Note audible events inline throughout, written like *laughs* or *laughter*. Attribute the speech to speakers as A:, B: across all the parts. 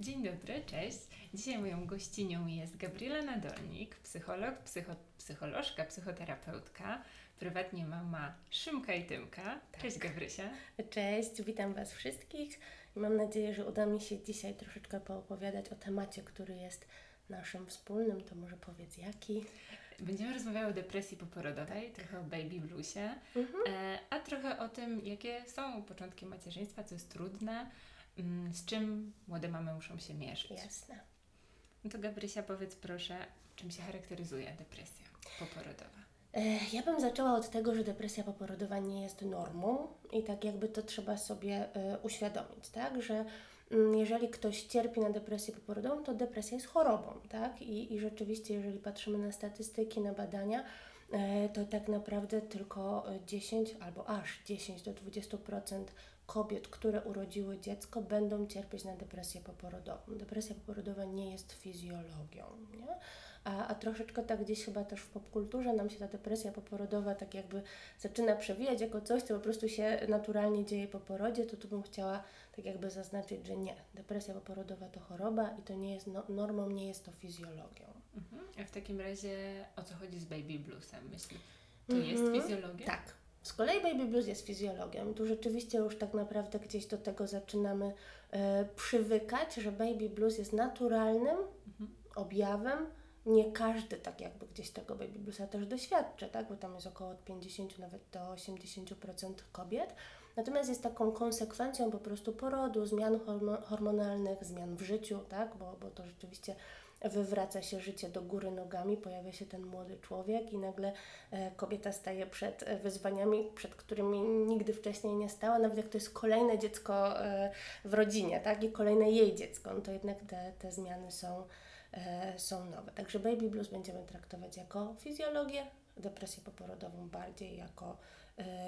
A: Dzień dobry, cześć. Dzisiaj moją gościnią jest Gabriela Nadolnik, psycholog, psycho, psycholożka, psychoterapeutka, prywatnie mama Szymka i Tymka.
B: Tak.
A: Cześć Gabrysia.
B: Cześć, witam Was wszystkich i mam nadzieję, że uda mi się dzisiaj troszeczkę poopowiadać o temacie, który jest naszym wspólnym. To może powiedz jaki?
A: Będziemy rozmawiały o depresji poporodowej, trochę o baby bluesie,
B: Mhm.
A: e, a trochę o tym, jakie są początki macierzyństwa, co jest trudne, z czym młode mamy muszą się mierzyć.
B: Jasne.
A: No to Gabrysia, powiedz proszę, czym się charakteryzuje depresja poporodowa?
B: E, Ja bym zaczęła od tego, że depresja poporodowa nie jest normą i tak jakby to trzeba sobie e, uświadomić, tak? Że mm, jeżeli ktoś cierpi na depresję poporodową, to depresja jest chorobą, tak? I, i rzeczywiście, jeżeli patrzymy na statystyki, na badania, e, to tak naprawdę tylko e, 10 albo aż 10 do 20% kobiet, które urodziły dziecko, będą cierpieć na depresję poporodową. Depresja poporodowa nie jest fizjologią, nie? A, a troszeczkę tak gdzieś chyba też w popkulturze nam się ta depresja poporodowa tak jakby zaczyna przewijać jako coś, co po prostu się naturalnie dzieje po porodzie, to tu bym chciała tak jakby zaznaczyć, że nie. Depresja poporodowa to choroba i to nie jest no, normą, nie jest to fizjologią.
A: Mhm. A w takim razie o co chodzi z baby bluesem? Myśli, to
B: Mhm.
A: jest fizjologia?
B: Tak. Z kolei baby blues jest fizjologią. Tu rzeczywiście już tak naprawdę gdzieś do tego zaczynamy e, przywykać, że baby blues jest naturalnym
A: Mhm.
B: objawem. Nie każdy tak jakby gdzieś tego baby bluesa też doświadcza, tak? bo tam jest około od 50 nawet do 80% kobiet. Natomiast jest taką konsekwencją po prostu porodu, zmian hormo- hormonalnych, zmian w życiu, tak? bo, bo to rzeczywiście wywraca się życie do góry nogami, pojawia się ten młody człowiek i nagle e, kobieta staje przed e, wyzwaniami, przed którymi nigdy wcześniej nie stała, nawet jak to jest kolejne dziecko e, w rodzinie, tak? I kolejne jej dziecko, no to jednak te, te zmiany są, są nowe. Także baby blues będziemy traktować jako fizjologię, depresję poporodową bardziej jako,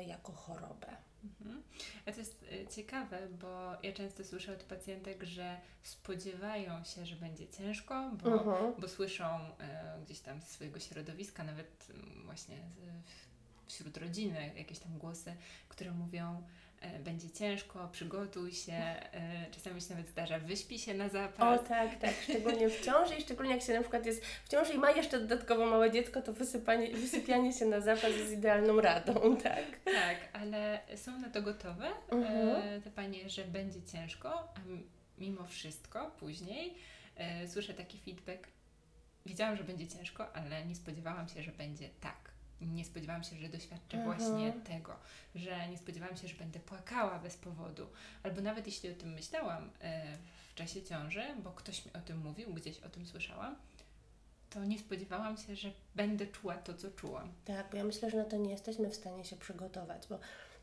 B: jako chorobę.
A: Mhm. A to jest y, ciekawe, bo ja często słyszę od pacjentek, że spodziewają się, że będzie ciężko, bo,
B: Mhm.
A: bo słyszą y, gdzieś tam z swojego środowiska, nawet y, właśnie z, wśród rodziny, jakieś tam głosy, które mówią, będzie ciężko, przygotuj się, y, czasami się nawet zdarza, wyśpi się na
B: O
A: zapas.
B: tak, tak, szczególnie w ciąży i szczególnie jak się na przykład jest w ciąży i ma jeszcze dodatkowo małe dziecko, to wysypanie, wysypianie się na zapas jest idealną radą, *laughs* tak?
A: Tak, ale są na to gotowe
B: Mhm.
A: e, te panie, że będzie ciężko, a mimo wszystko później e, słyszę taki feedback. Wiedziałam, że będzie ciężko, ale nie spodziewałam się, że będzie tak. Nie spodziewałam się, że doświadczę
B: Mhm.
A: właśnie tego, że nie spodziewałam się, że będę płakała bez powodu. Albo nawet jeśli o tym myślałam e, w czasie ciąży, bo ktoś mi o tym mówił, gdzieś o tym słyszałam, to nie spodziewałam się, że będę czuła to, co czułam.
B: Tak, bo ja myślę, że na to nie jesteśmy w stanie się przygotować, bo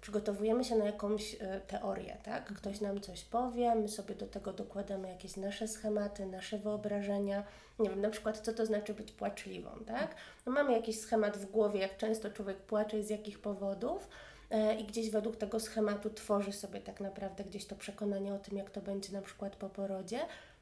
B: przygotowujemy się na jakąś e, teorię, tak? Ktoś nam coś powie, my sobie do tego dokładamy jakieś nasze schematy, nasze wyobrażenia. Nie wiem, na przykład co to znaczy być płaczliwą, tak? No mamy jakiś schemat w głowie, jak często człowiek płacze i z jakich powodów. e, I gdzieś według tego schematu tworzy sobie tak naprawdę gdzieś to przekonanie o tym, jak to będzie na przykład po porodzie.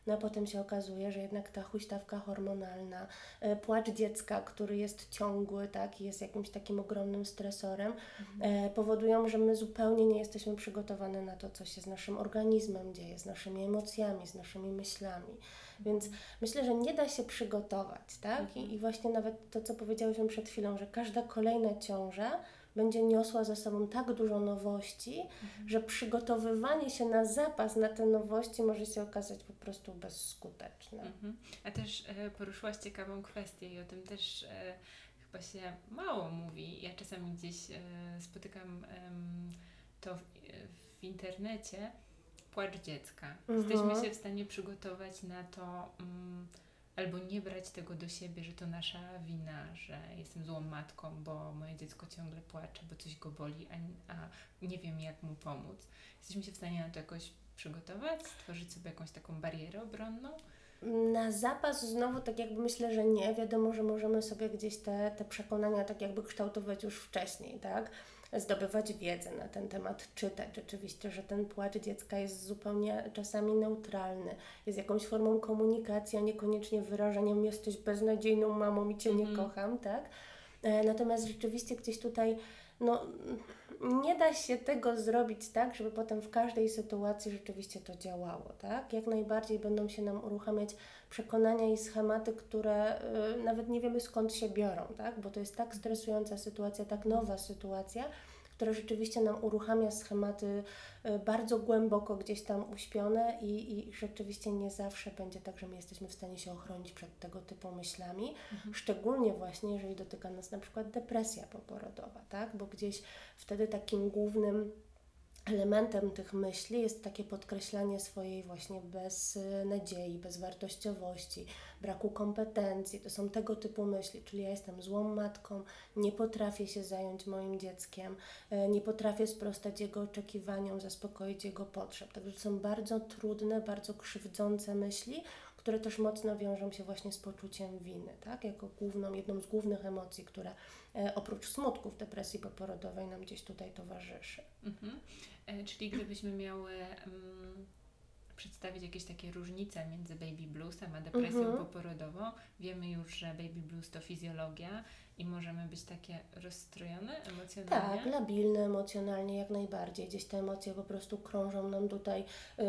B: No a potem się okazuje, że jednak ta huśtawka hormonalna, e, płacz dziecka, który jest ciągły, tak, i jest jakimś takim ogromnym stresorem, e, powodują, że my zupełnie nie jesteśmy przygotowane na to, co się z naszym organizmem dzieje, z naszymi emocjami, z naszymi myślami. Więc myślę, że nie da się przygotować, tak? I, I właśnie nawet to, co powiedziałyśmy przed chwilą, że każda kolejna ciąża będzie niosła za sobą tak dużo nowości, że przygotowywanie się na zapas na te nowości może się okazać po prostu bezskuteczne.
A: Mhm. A też e, poruszyłaś ciekawą kwestię i o tym też e, chyba się mało mówi. Ja czasami gdzieś e, spotykam to w, w internecie, płacz dziecka.
B: Mhm.
A: Jesteśmy się w stanie przygotować na to, mm, albo nie brać tego do siebie, że to nasza wina, że jestem złą matką, bo moje dziecko ciągle płacze, bo coś go boli, a, a nie wiem jak mu pomóc. Jesteśmy się w stanie na to jakoś przygotować, stworzyć sobie jakąś taką barierę obronną.
B: Na zapas znowu tak jakby myślę, że nie. Wiadomo, że możemy sobie gdzieś te, te przekonania tak jakby kształtować już wcześniej, tak? Zdobywać wiedzę na ten temat, czytać rzeczywiście, że ten płacz dziecka jest zupełnie czasami neutralny, jest jakąś formą komunikacji, a niekoniecznie wyrażeniem jesteś beznadziejną mamą i Cię nie
A: Mhm.
B: kocham, tak? E, Natomiast rzeczywiście gdzieś tutaj no, nie da się tego zrobić tak, żeby potem w każdej sytuacji rzeczywiście to działało, tak? Jak najbardziej będą się nam uruchamiać przekonania i schematy, które y, nawet nie wiemy skąd się biorą, tak? Bo to jest tak stresująca sytuacja, tak nowa sytuacja, która rzeczywiście nam uruchamia schematy y, bardzo głęboko gdzieś tam uśpione i, i rzeczywiście nie zawsze będzie tak, że my jesteśmy w stanie się ochronić przed tego typu myślami, mhm. szczególnie właśnie jeżeli dotyka nas na przykład depresja poporodowa, tak? Bo gdzieś wtedy takim głównym elementem tych myśli jest takie podkreślanie swojej właśnie beznadziei, bezwartościowości, braku kompetencji. To są tego typu myśli, czyli ja jestem złą matką, nie potrafię się zająć moim dzieckiem, e, nie potrafię sprostać jego oczekiwaniom, zaspokoić jego potrzeb. Także to są bardzo trudne, bardzo krzywdzące myśli, które też mocno wiążą się właśnie z poczuciem winy, tak? Jako główną, jedną z głównych emocji, która e, oprócz smutków depresji poporodowej nam gdzieś tutaj towarzyszy. Mhm.
A: E, czyli gdybyśmy miały um, przedstawić jakieś takie różnice między baby bluesem a depresją mhm. poporodową, wiemy już, że baby blues to fizjologia i możemy być takie rozstrojone emocjonalnie.
B: Tak, labilne emocjonalnie jak najbardziej. Gdzieś te emocje po prostu krążą nam tutaj yy,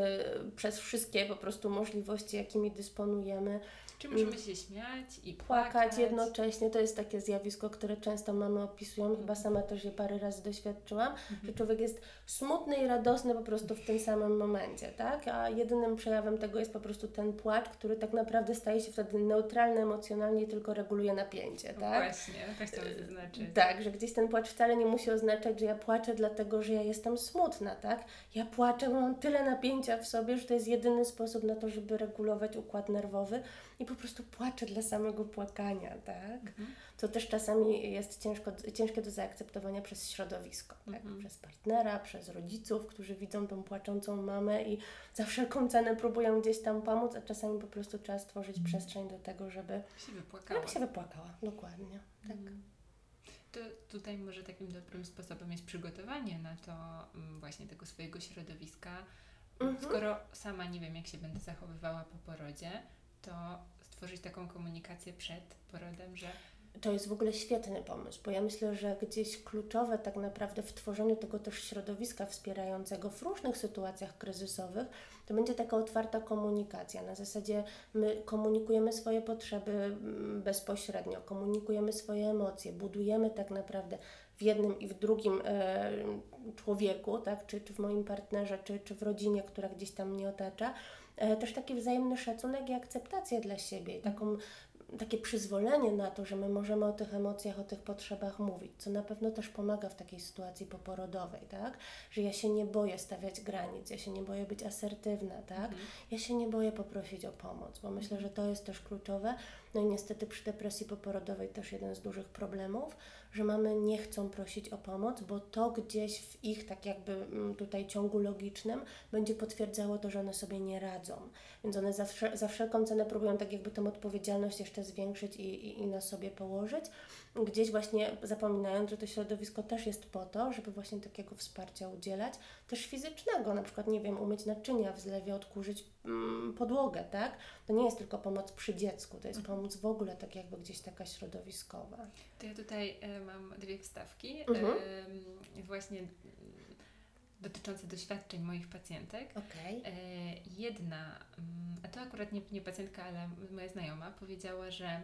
B: przez wszystkie po prostu możliwości, jakimi dysponujemy.
A: Czy możemy się śmiać i
B: płakać? Płakać jednocześnie. To jest takie zjawisko, które często mamy opisują. Chyba mhm. sama też je parę razy doświadczyłam, mhm. że człowiek jest smutny i radosny po prostu w tym samym momencie, tak? A jedynym przejawem tego jest po prostu ten płacz, który tak naprawdę staje się wtedy neutralny emocjonalnie i tylko reguluje napięcie, tak?
A: Właśnie, to chciałam zaznaczyć.
B: Tak, że gdzieś ten płacz wcale nie musi oznaczać, że ja płaczę dlatego, że ja jestem smutna, tak? Ja płaczę, bo mam tyle napięcia w sobie, że to jest jedyny sposób na to, żeby regulować układ nerwowy i po prostu płaczę dla samego płakania, tak? Mhm. Co też czasami jest ciężko, ciężkie do zaakceptowania przez środowisko, tak? Mhm. Przez partnera, przez rodziców, którzy widzą tą płaczącą mamę i za wszelką cenę próbują gdzieś tam pomóc, a czasami po prostu trzeba stworzyć mhm. przestrzeń do tego, żeby
A: się wypłakała.
B: Żeby się wypłakała, dokładnie. Tak. Mhm.
A: To tutaj może takim dobrym sposobem jest przygotowanie na to mm, właśnie tego swojego środowiska. Mhm. Skoro sama nie wiem, jak się będę zachowywała po porodzie, to stworzyć taką komunikację przed porodem, że
B: to jest w ogóle świetny pomysł, bo ja myślę, że gdzieś kluczowe tak naprawdę w tworzeniu tego też środowiska wspierającego w różnych sytuacjach kryzysowych, to będzie taka otwarta komunikacja. Na zasadzie my komunikujemy swoje potrzeby mm, bezpośrednio, komunikujemy swoje emocje, budujemy tak naprawdę w jednym i w drugim e, człowieku, tak, czy, czy w moim partnerze, czy, czy w rodzinie, która gdzieś tam mnie otacza, też taki wzajemny szacunek i akceptację dla siebie, taką takie przyzwolenie na to, że my możemy o tych emocjach, o tych potrzebach mówić, co na pewno też pomaga w takiej sytuacji poporodowej, tak? Że ja się nie boję stawiać granic, ja się nie boję być asertywna, tak? Mhm. Ja się nie boję poprosić o pomoc, bo myślę, że to jest też kluczowe. No i niestety przy depresji poporodowej też jeden z dużych problemów, że mamy nie chcą prosić o pomoc, bo to gdzieś w ich tak jakby mm, tutaj ciągu logicznym będzie potwierdzało to, że one sobie nie radzą. Więc one za, za wszelką cenę próbują tak jakby tę odpowiedzialność jeszcze zwiększyć i, i, i na sobie położyć, gdzieś właśnie zapominając, że to środowisko też jest po to, żeby właśnie takiego wsparcia udzielać, też fizycznego, na przykład, nie wiem, umyć naczynia w zlewie, odkurzyć mm, podłogę, tak? To nie jest tylko pomoc przy dziecku, to jest mhm. pomoc w ogóle tak jakby gdzieś taka środowiskowa.
A: To ja tutaj e, mam dwie wstawki, mhm. e, właśnie dotyczące doświadczeń moich pacjentek.
B: Okay. E,
A: jedna, mm, a to akurat nie, nie pacjentka, ale moja znajoma, powiedziała, że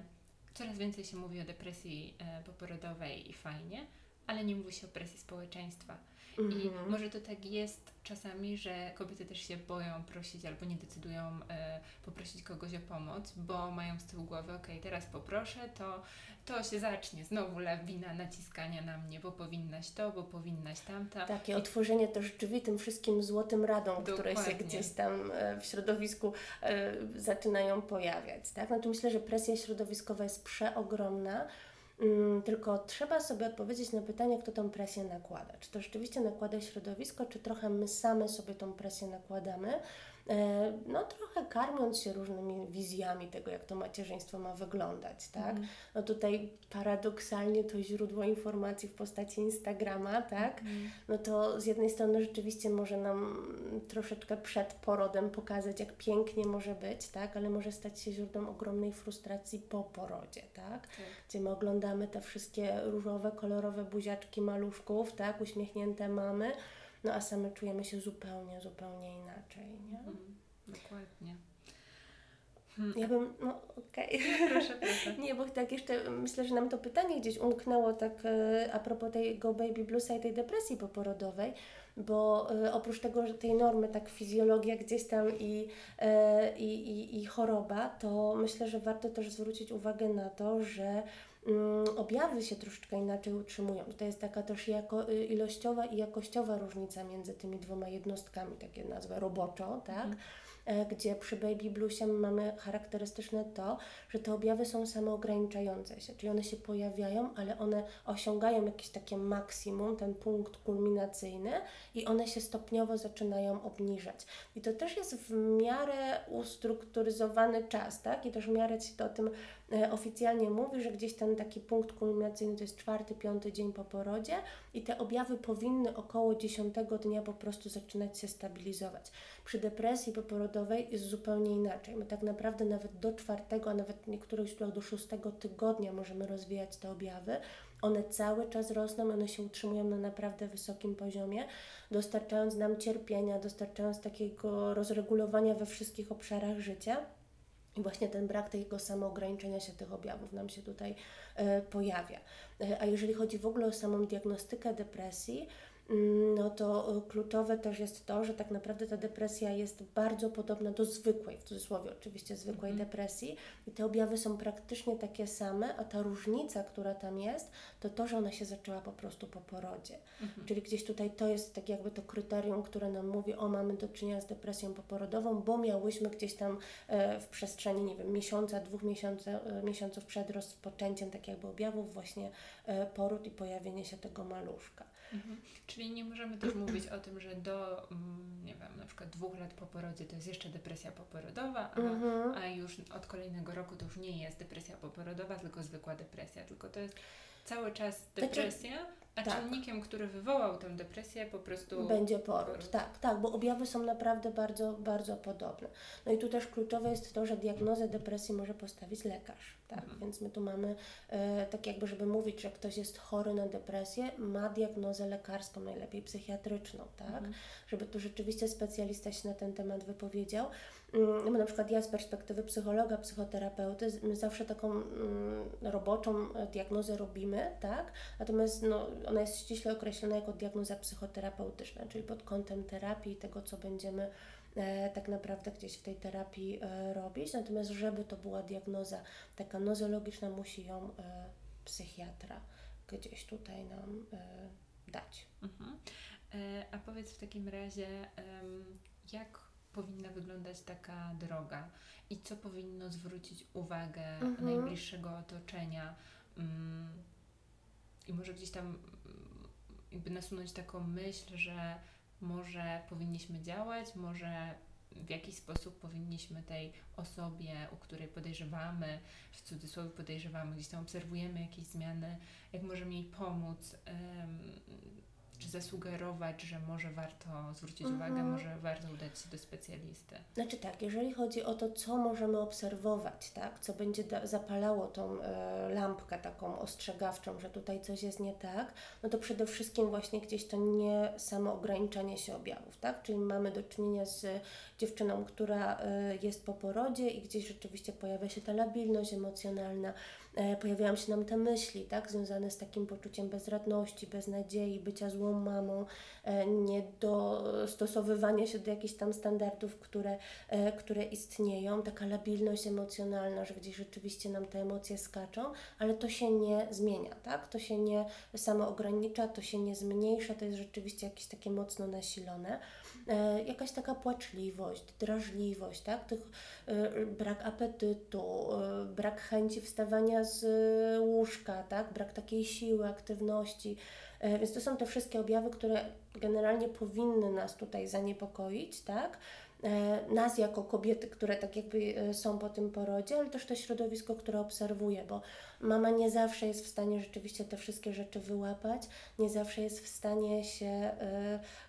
A: coraz więcej się mówi o depresji e, poporodowej i fajnie, ale nie mówi się o presji społeczeństwa. -hmm. I mhm. może to tak jest czasami, że kobiety też się boją prosić albo nie decydują e, poprosić kogoś o pomoc, bo mają z tyłu głowy, ok, teraz poproszę, to, to się zacznie znowu lawina naciskania na mnie, bo powinnaś to, bo powinnaś tamta.
B: Takie I... otworzenie też drzwi tym wszystkim złotym radom, Dokładnie. które się gdzieś tam e, w środowisku e, zaczynają pojawiać. Tak? No to myślę, że presja środowiskowa jest przeogromna tylko trzeba sobie odpowiedzieć na pytanie, kto tą presję nakłada. Czy to rzeczywiście nakłada środowisko, czy trochę my same sobie tą presję nakładamy. E, no trochę karmiąc się różnymi wizjami tego, jak to macierzyństwo ma wyglądać, tak? Mm. No tutaj paradoksalnie to źródło informacji w postaci Instagrama, tak? Mm. No to z jednej strony rzeczywiście może nam troszeczkę przed porodem pokazać, jak pięknie może być, tak? Ale może stać się źródłem ogromnej frustracji po porodzie, tak? tak? Gdzie my oglądamy te wszystkie różowe, kolorowe buziaczki maluszków, tak? Uśmiechnięte mamy, no a same czujemy się zupełnie, zupełnie inaczej, nie? Mm,
A: dokładnie.
B: Hmm. Ja bym, no okej.
A: Okay. Proszę, proszę. *laughs*
B: Nie, bo tak jeszcze myślę, że nam to pytanie gdzieś umknęło tak e, a propos tej go baby bluesa i tej depresji poporodowej, bo e, oprócz tego, że tej normy, tak fizjologia gdzieś tam i, i, i, i choroba, to myślę, że warto też zwrócić uwagę na to, że objawy się troszeczkę inaczej utrzymują. To jest taka też jako, y, ilościowa i jakościowa różnica między tymi dwoma jednostkami, takie nazwę roboczo, tak? Mm E, gdzie przy Baby Bluesie mamy charakterystyczne to, że te objawy są samoograniczające się, czyli one się pojawiają, ale one osiągają jakieś takie maksimum, ten punkt kulminacyjny i one się stopniowo zaczynają obniżać. I to też jest w miarę ustrukturyzowany czas, tak? I też w miarę się to o tym oficjalnie mówi, że gdzieś ten taki punkt kulminacyjny to jest czwarty, piąty dzień po porodzie i te objawy powinny około dziesiątego dnia po prostu zaczynać się stabilizować. Przy depresji poporodowej jest zupełnie inaczej. My tak naprawdę nawet do czwartego, a nawet w niektórych źródłach do szóstego tygodnia możemy rozwijać te objawy. One cały czas rosną, one się utrzymują na naprawdę wysokim poziomie, dostarczając nam cierpienia, dostarczając takiego rozregulowania we wszystkich obszarach życia. I właśnie ten brak tego samoograniczenia się tych objawów nam się tutaj e, pojawia. E, a jeżeli chodzi w ogóle o samą diagnostykę depresji, no to kluczowe też jest to, że tak naprawdę ta depresja jest bardzo podobna do zwykłej, w cudzysłowie oczywiście zwykłej mhm. depresji i te objawy są praktycznie takie same, a ta różnica, która tam jest, to to, że ona się zaczęła po prostu po porodzie. Mhm. Czyli gdzieś tutaj to jest tak jakby to kryterium, które nam mówi, o mamy do czynienia z depresją poporodową, bo miałyśmy gdzieś tam e, w przestrzeni, nie wiem, miesiąca, dwóch miesiąca, e, miesiąców przed rozpoczęciem tak jakby objawów właśnie e, poród i pojawienie się tego maluszka.
A: Mhm. Czyli nie możemy też mówić o tym, że do, mm, nie wiem, na przykład dwóch lat po porodzie to jest jeszcze depresja poporodowa, a, mhm. a już od kolejnego roku to już nie jest depresja poporodowa, tylko zwykła depresja, tylko to jest cały czas znaczy, depresja, a tak. czynnikiem, który wywołał tę depresję po prostu...
B: Będzie poród, poród, tak, tak, bo objawy są naprawdę bardzo, bardzo podobne. No i tu też kluczowe jest to, że diagnozę depresji może postawić lekarz, tak, mhm. więc my tu mamy, e, tak jakby, żeby mówić, że ktoś jest chory na depresję, ma diagnozę lekarską, najlepiej psychiatryczną, tak, mhm. żeby tu rzeczywiście specjalista się na ten temat wypowiedział, Mm, na przykład ja z perspektywy psychologa, psychoterapeuty, my zawsze taką mm, roboczą diagnozę robimy, tak? Natomiast no, ona jest ściśle określona jako diagnoza psychoterapeutyczna, czyli pod kątem terapii tego, co będziemy e, tak naprawdę gdzieś w tej terapii e, robić. Natomiast żeby to była diagnoza taka nozologiczna, musi ją e, psychiatra gdzieś tutaj nam e, dać.
A: Mhm. E, a powiedz w takim razie, jak powinna wyglądać taka droga i co powinno zwrócić uwagę mhm. najbliższego otoczenia. Um, I może gdzieś tam jakby nasunąć taką myśl, że może powinniśmy działać, może w jakiś sposób powinniśmy tej osobie, u której podejrzewamy, w cudzysłowie podejrzewamy, gdzieś tam obserwujemy jakieś zmiany, jak możemy jej pomóc, um, czy zasugerować, że może warto zwrócić mhm. uwagę, może warto udać się do specjalisty?
B: Znaczy tak, jeżeli chodzi o to, co możemy obserwować, tak, co będzie zapalało tą e, lampkę taką ostrzegawczą, że tutaj coś jest nie tak, no to przede wszystkim właśnie gdzieś to nie samo ograniczanie się objawów, tak, czyli mamy do czynienia z dziewczyną, która e, jest po porodzie i gdzieś rzeczywiście pojawia się ta labilność emocjonalna, pojawiają się nam te myśli, tak, związane z takim poczuciem bezradności, beznadziei, bycia złą mamą, e, niedostosowywanie się do jakichś tam standardów, które, e, które istnieją, taka labilność emocjonalna, że gdzieś rzeczywiście nam te emocje skaczą, ale to się nie zmienia, tak, to się nie samo ogranicza, to się nie zmniejsza, to jest rzeczywiście jakieś takie mocno nasilone. E, jakaś taka płaczliwość, drażliwość, tak? Tych, e, brak apetytu, e, brak chęci wstawania z łóżka, tak? brak takiej siły, aktywności. Więc to są te wszystkie objawy, które generalnie powinny nas tutaj zaniepokoić, tak? E, nas jako kobiety, które tak jakby e, są po tym porodzie, ale też to środowisko, które obserwuje, bo mama nie zawsze jest w stanie rzeczywiście te wszystkie rzeczy wyłapać, nie zawsze jest w stanie się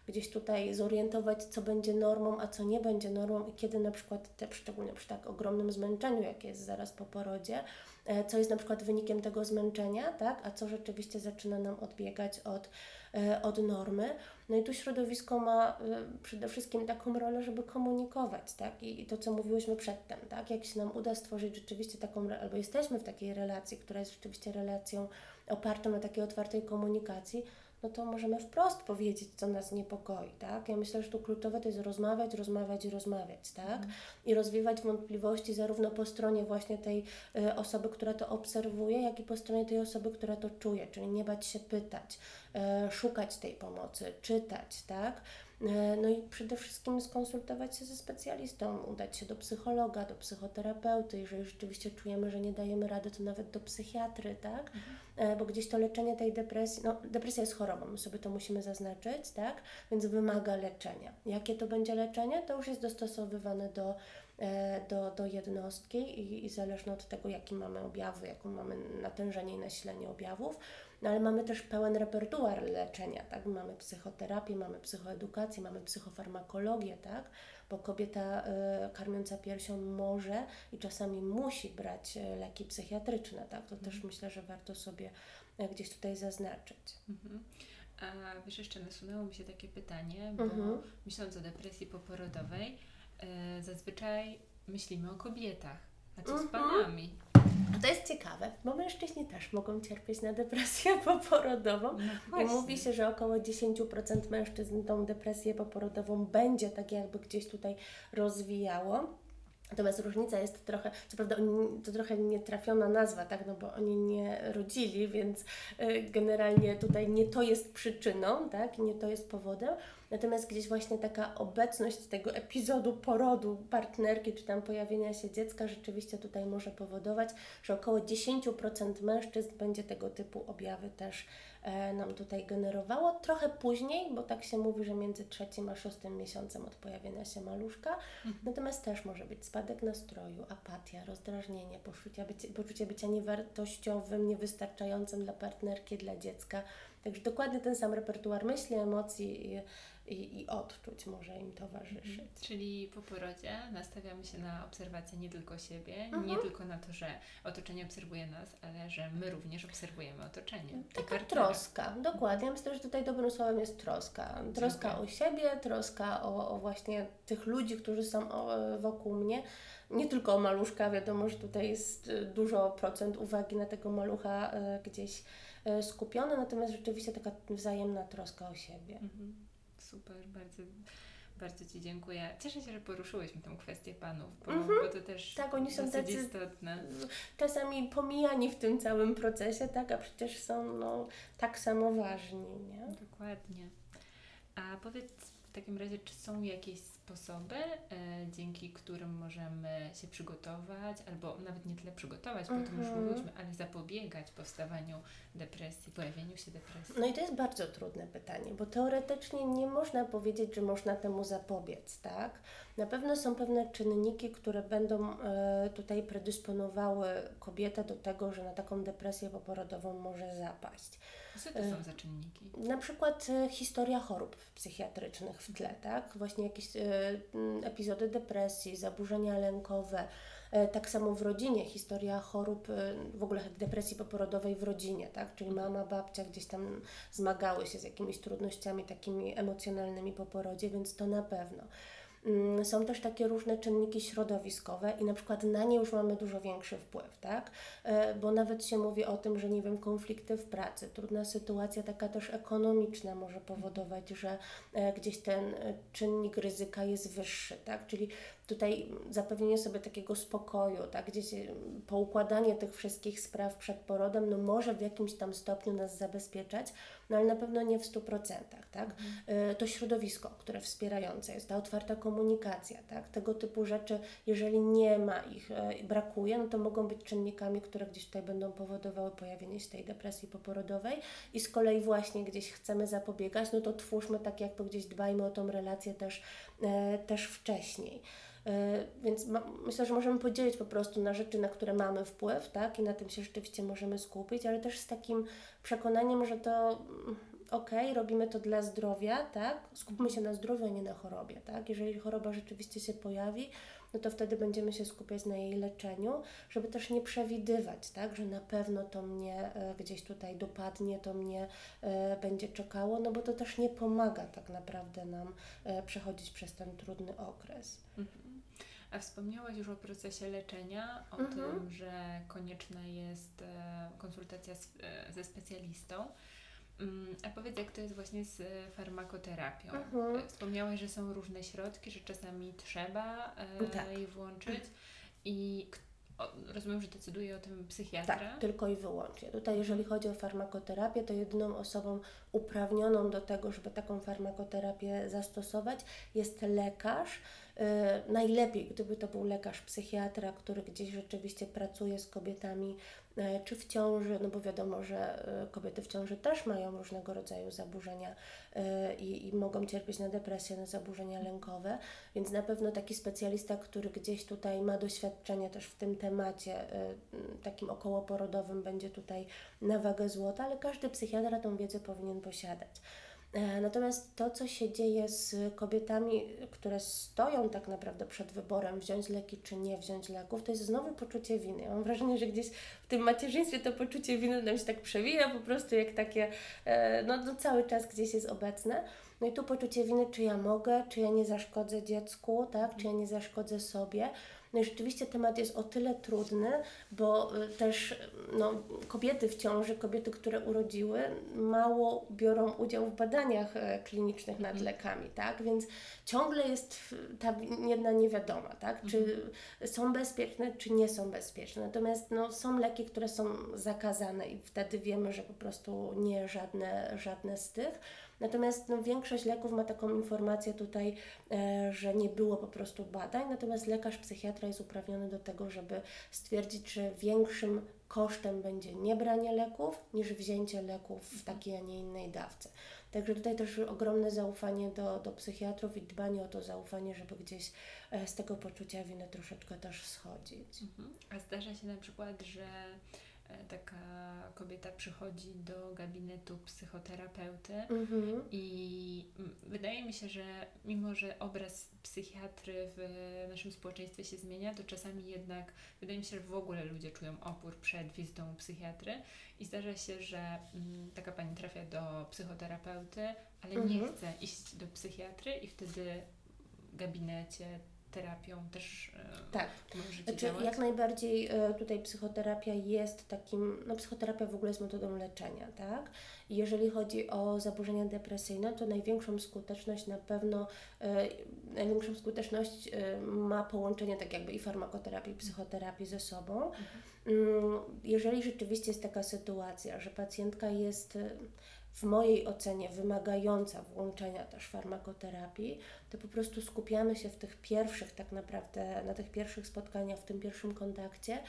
B: gdzieś tutaj zorientować, co będzie normą, a co nie będzie normą i kiedy na przykład, te, szczególnie przy tak ogromnym zmęczeniu, jakie jest zaraz po porodzie, E, co jest na przykład wynikiem tego zmęczenia, tak? a co rzeczywiście zaczyna nam odbiegać od, e, od normy. No i tu środowisko ma e, przede wszystkim taką rolę, żeby komunikować, tak? I, to, co mówiłyśmy przedtem, tak? Jak się nam uda stworzyć rzeczywiście taką, albo jesteśmy w takiej relacji, która jest rzeczywiście relacją opartą na takiej otwartej komunikacji, no to możemy wprost powiedzieć, co nas niepokoi, tak? Ja myślę, że tu kluczowe to jest rozmawiać, rozmawiać i rozmawiać, tak? Mm. I rozwiewać wątpliwości zarówno po stronie właśnie tej y, osoby, która to obserwuje, jak i po stronie tej osoby, która to czuje, czyli nie bać się pytać, y, szukać tej pomocy, czytać, tak? E, no i przede wszystkim skonsultować się ze specjalistą, udać się do psychologa, do psychoterapeuty. Jeżeli rzeczywiście czujemy, że nie dajemy rady, to nawet do psychiatry, tak? Mhm. Bo gdzieś to leczenie tej depresji, no depresja jest chorobą, my sobie to musimy zaznaczyć, tak? Więc wymaga leczenia. Jakie to będzie leczenie? To już jest dostosowywane do, e, do, do jednostki i, i zależne od tego, jakie mamy objawy, jaką mamy natężenie i nasilenie objawów no ale mamy też pełen repertuar leczenia, tak? Mamy psychoterapię, mamy psychoedukację, mamy psychofarmakologię, tak? Bo kobieta y, karmiąca piersią może i czasami musi brać y, leki psychiatryczne, tak? To też mhm. myślę, że warto sobie gdzieś tutaj zaznaczyć. Mhm.
A: A wiesz, jeszcze nasunęło mi się takie pytanie, bo mhm. myśląc o depresji poporodowej, zazwyczaj myślimy o kobietach. A co z panami?
B: To jest ciekawe, bo mężczyźni też mogą cierpieć na depresję *laughs* poporodową. No I mówi się, że około 10% mężczyzn tą depresję poporodową będzie tak jakby gdzieś tutaj rozwijało. Natomiast różnica jest trochę, co prawda to trochę nietrafiona nazwa, tak, no bo oni nie rodzili, więc y, generalnie tutaj nie to jest przyczyną, tak, nie to jest powodem. Natomiast gdzieś właśnie taka obecność tego epizodu porodu partnerki, czy tam pojawienia się dziecka, rzeczywiście tutaj może powodować, że około 10% mężczyzn będzie tego typu objawy też nam tutaj generowało. Trochę później, bo tak się mówi, że między trzecim a szóstym miesiącem od pojawienia się maluszka. Mhm. Natomiast też może być spadek nastroju, apatia, rozdrażnienie, poczucie bycia, poczucie bycia niewartościowym, niewystarczającym dla partnerki, dla dziecka. Także dokładnie ten sam repertuar myśli, emocji i i, odczuć może im towarzyszyć. Mhm.
A: Czyli po porodzie nastawiamy się na obserwację nie tylko siebie, mhm. nie tylko na to, że otoczenie obserwuje nas, ale że my również obserwujemy otoczenie.
B: Taka troska, dokładnie. Myślę, że tutaj dobrym słowem jest troska. Troska Dziękuję. o siebie, troska o, o właśnie tych ludzi, którzy są wokół mnie. Nie tylko o maluszka, wiadomo, że tutaj jest y, dużo procent uwagi na tego malucha y, gdzieś y, skupione, natomiast rzeczywiście taka wzajemna troska o siebie. Mhm
A: super, bardzo, bardzo Ci dziękuję. Cieszę się, że poruszyłyśmy tę kwestię panów, bo, mm -hmm. bo to też tak, oni są tacy istotne.
B: Czasami pomijani w tym całym procesie, tak, a przecież są no, tak samo ważni. Nie?
A: Dokładnie. A powiedz takim razie, czy są jakieś sposoby, e, dzięki którym możemy się przygotować, albo nawet nie tyle przygotować, bo mm -hmm. to już mhm. mówiliśmy, ale zapobiegać powstawaniu depresji, pojawieniu się depresji?
B: No i to jest bardzo trudne pytanie, bo teoretycznie nie można powiedzieć, że można temu zapobiec, tak? Na pewno są pewne czynniki, które będą e, tutaj predysponowały kobietę do tego, że na taką depresję poporodową może zapaść.
A: Co to są za czynniki?
B: Na przykład e, historia chorób psychiatrycznych w tle, tak? Właśnie jakieś e, epizody depresji, zaburzenia lękowe, e, tak samo w rodzinie, historia chorób, w ogóle depresji poporodowej w rodzinie, tak? Czyli mama, babcia gdzieś tam zmagały się z jakimiś trudnościami takimi emocjonalnymi po porodzie, więc to na pewno. Mm, są też takie różne czynniki środowiskowe i na przykład na nie już mamy dużo większy wpływ, tak? E, bo nawet się mówi o tym, że nie wiem, konflikty w pracy, trudna sytuacja taka też ekonomiczna może powodować, że e, gdzieś ten e, czynnik ryzyka jest wyższy, tak? Czyli tutaj zapewnienie sobie takiego spokoju, tak, gdzieś poukładanie tych wszystkich spraw przed porodem, no może w jakimś tam stopniu nas zabezpieczać, no ale na pewno nie w 100%, tak. Mhm. To środowisko, które wspierające jest, ta otwarta komunikacja, tak, tego typu rzeczy, jeżeli nie ma ich, brakuje, no to mogą być czynnikami, które gdzieś tutaj będą powodowały pojawienie się tej depresji poporodowej i z kolei właśnie gdzieś chcemy zapobiegać, no to twórzmy tak jakby gdzieś dbajmy o tą relację też, też wcześniej. E, więc myślę, że możemy podzielić po prostu na rzeczy, na które mamy wpływ, tak, i na tym się rzeczywiście możemy skupić, ale też z takim przekonaniem, że to mm, ok, robimy to dla zdrowia, tak, skupmy się na zdrowiu, a nie na chorobie, tak, jeżeli choroba rzeczywiście się pojawi, no to wtedy będziemy się skupiać na jej leczeniu, żeby też nie przewidywać, tak, że na pewno to mnie e, gdzieś tutaj dopadnie, to mnie e, będzie czekało, no bo to też nie pomaga tak naprawdę nam e, przechodzić przez ten trudny okres. Mhm.
A: A wspomniałaś już o procesie leczenia, o mhm. tym, że konieczna jest konsultacja ze specjalistą. Mm, a powiedz, jak to jest właśnie z farmakoterapią? Mhm. E, wspomniałaś, że są różne środki, że czasami trzeba e, tak. je włączyć. I rozumiem, że decyduje o tym psychiatra?
B: Tak, tylko i wyłącznie. Tutaj, jeżeli chodzi o farmakoterapię, to jedyną osobą uprawnioną do tego, żeby taką farmakoterapię zastosować, jest lekarz. Najlepiej, gdyby to był lekarz psychiatra, który gdzieś rzeczywiście pracuje z kobietami E, czy w ciąży, no bo wiadomo, że e, kobiety w ciąży też mają różnego rodzaju zaburzenia e, i, i mogą cierpieć na depresję, na zaburzenia lękowe, więc na pewno taki specjalista, który gdzieś tutaj ma doświadczenie też w tym temacie takim okołoporodowym, będzie tutaj na wagę złota, ale każdy psychiatra tą wiedzę powinien posiadać. E, natomiast to, co się dzieje z kobietami, które stoją tak naprawdę przed wyborem wziąć leki czy nie wziąć leków, to jest znowu poczucie winy. Ja mam wrażenie, że gdzieś w tym macierzyństwie to poczucie winy nam się tak przewija po prostu jak takie, e, no, no cały czas gdzieś jest obecne. No i tu poczucie winy, czy ja mogę, czy ja nie zaszkodzę dziecku, tak, czy ja nie zaszkodzę sobie. No i rzeczywiście temat jest o tyle trudny, bo y, też no, kobiety w ciąży, kobiety, które urodziły, mało biorą udział w badaniach e, klinicznych nad mhm. lekami, tak? Więc ciągle jest ta jedna niewiadoma, tak? Czy mhm. są bezpieczne, czy nie są bezpieczne. Natomiast no, są leki, które są zakazane i wtedy wiemy, że po prostu nie żadne, żadne z tych. Natomiast no, większość leków ma taką informację tutaj, e, że nie było po prostu badań, natomiast lekarz psychiatra jest uprawniony do tego, żeby stwierdzić, że większym kosztem będzie niebranie leków niż wzięcie leków w takiej, a nie innej dawce. Także tutaj też ogromne zaufanie do, do psychiatrów i dbanie o to zaufanie, żeby gdzieś e, z tego poczucia winy troszeczkę też schodzić.
A: Mhm. A zdarza się na przykład, że taka kobieta przychodzi do gabinetu psychoterapeuty mhm. i wydaje mi się, że mimo, że obraz psychiatry w naszym społeczeństwie się zmienia, to czasami jednak wydaje mi się, że w ogóle ludzie czują opór przed wizytą psychiatry i zdarza się, że taka pani trafia do psychoterapeuty, ale mhm. nie chce iść do psychiatry i wtedy w gabinecie terapią też
B: e, tak. może znaczy, działać? Jak najbardziej e, tutaj psychoterapia jest takim, no psychoterapia w ogóle jest metodą leczenia, tak? Jeżeli chodzi o zaburzenia depresyjne, to największą skuteczność na pewno, e, największą skuteczność ma połączenie tak jakby i farmakoterapii, i psychoterapii ze sobą. Mhm. Mm, jeżeli rzeczywiście jest taka sytuacja, że pacjentka jest w mojej ocenie wymagająca włączenia też farmakoterapii, to po prostu skupiamy się w tych pierwszych, tak naprawdę, na tych pierwszych spotkaniach, w tym pierwszym kontakcie,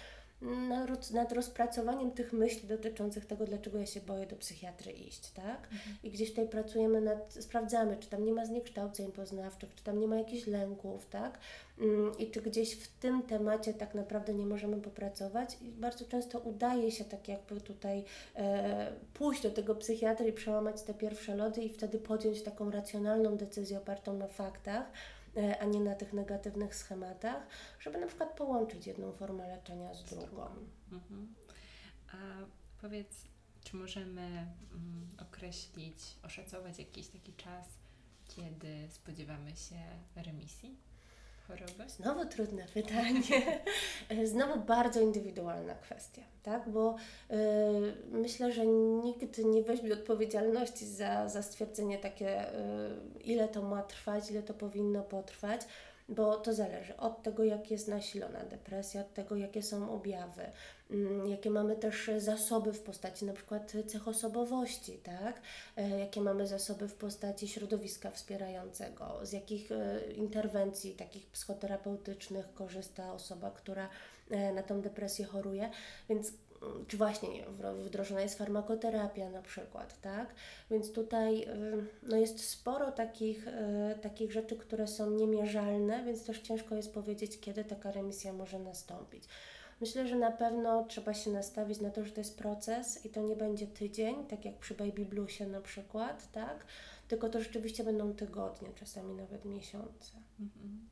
B: nad, rozpracowaniem tych myśli dotyczących tego, dlaczego ja się boję do psychiatry iść, tak? Mhm. I gdzieś tutaj pracujemy nad, sprawdzamy, czy tam nie ma zniekształceń poznawczych, czy tam nie ma jakichś lęków, tak? Mm, I czy gdzieś w tym temacie tak naprawdę nie możemy popracować. I bardzo często udaje się tak jakby tutaj e, pójść do tego psychiatry i przełamać te pierwsze lody i wtedy podjąć taką racjonalną decyzję opartą na faktach, a nie na tych negatywnych schematach, żeby na przykład połączyć jedną formę leczenia z drugą. Mhm.
A: A powiedz, czy możemy mm, określić, oszacować jakiś taki czas, kiedy spodziewamy się remisji? Choroby?
B: Znowu trudne pytanie. *laughs* Znowu bardzo indywidualna kwestia, tak? Bo y, myślę, że nikt nie weźmie odpowiedzialności za, za stwierdzenie takie, y, ile to ma trwać, ile to powinno potrwać. bo to zależy od tego, jak jest nasilona depresja, od tego, jakie są objawy, jakie mamy też zasoby w postaci na przykład cech osobowości, tak? E, jakie mamy zasoby w postaci środowiska wspierającego, z jakich e, interwencji takich psychoterapeutycznych korzysta osoba, która e, na tą depresję choruje, więc czy właśnie nie, wdrożona jest farmakoterapia na przykład, tak? Więc tutaj no jest sporo takich, takich rzeczy, które są niemierzalne, więc też ciężko jest powiedzieć, kiedy taka remisja może nastąpić. Myślę, że na pewno trzeba się nastawić na to, że to jest proces i to nie będzie tydzień, tak jak przy Baby Bluesie na przykład, tak? Tylko to rzeczywiście będą tygodnie, czasami nawet miesiące. Mhm.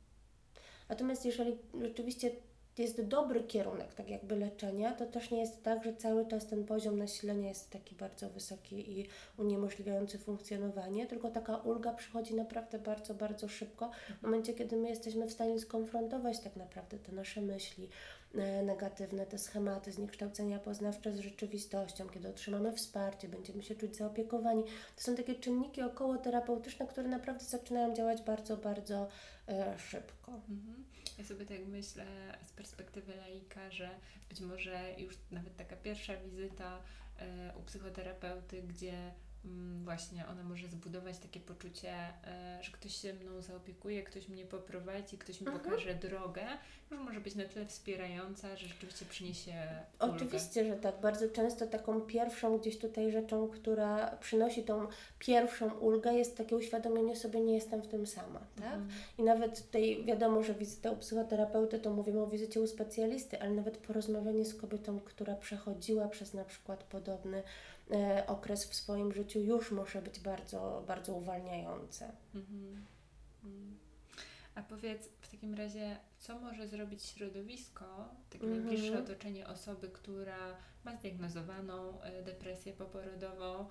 B: Natomiast jeżeli rzeczywiście jest dobry kierunek, tak jakby leczenia, to też nie jest tak, że cały czas ten poziom nasilenia jest taki bardzo wysoki i uniemożliwiający funkcjonowanie, tylko taka ulga przychodzi naprawdę bardzo, bardzo szybko w momencie, kiedy my jesteśmy w stanie skonfrontować tak naprawdę te nasze myśli negatywne, te schematy zniekształcenia poznawcze z rzeczywistością, kiedy otrzymamy wsparcie, będziemy się czuć zaopiekowani. To są takie czynniki około terapeutyczne, które naprawdę zaczynają działać bardzo, bardzo e, szybko. Mhm.
A: Ja sobie tak myślę z perspektywy laika, że być może już nawet taka pierwsza wizyta e, u psychoterapeuty, gdzie właśnie ona może zbudować takie poczucie, e, że ktoś się mną zaopiekuje, ktoś mnie poprowadzi, ktoś mi mhm. pokaże drogę, już może być na tyle wspierająca, że rzeczywiście przyniesie
B: ulgę. Oczywiście, że tak. Bardzo często taką pierwszą gdzieś tutaj rzeczą, która przynosi tą pierwszą ulgę jest takie uświadomienie sobie, nie jestem w tym sama, tak? Mhm. I nawet tutaj wiadomo, że wizyta u psychoterapeuty to mówimy o wizycie u specjalisty, ale nawet porozmawianie z kobietą, która przechodziła przez na przykład podobny okres w swoim życiu już może być bardzo, bardzo uwalniające. Mhm.
A: Mhm. A powiedz w takim razie, co może zrobić środowisko, takie mhm. najbliższe otoczenie osoby, która ma zdiagnozowaną e, depresję poporodową,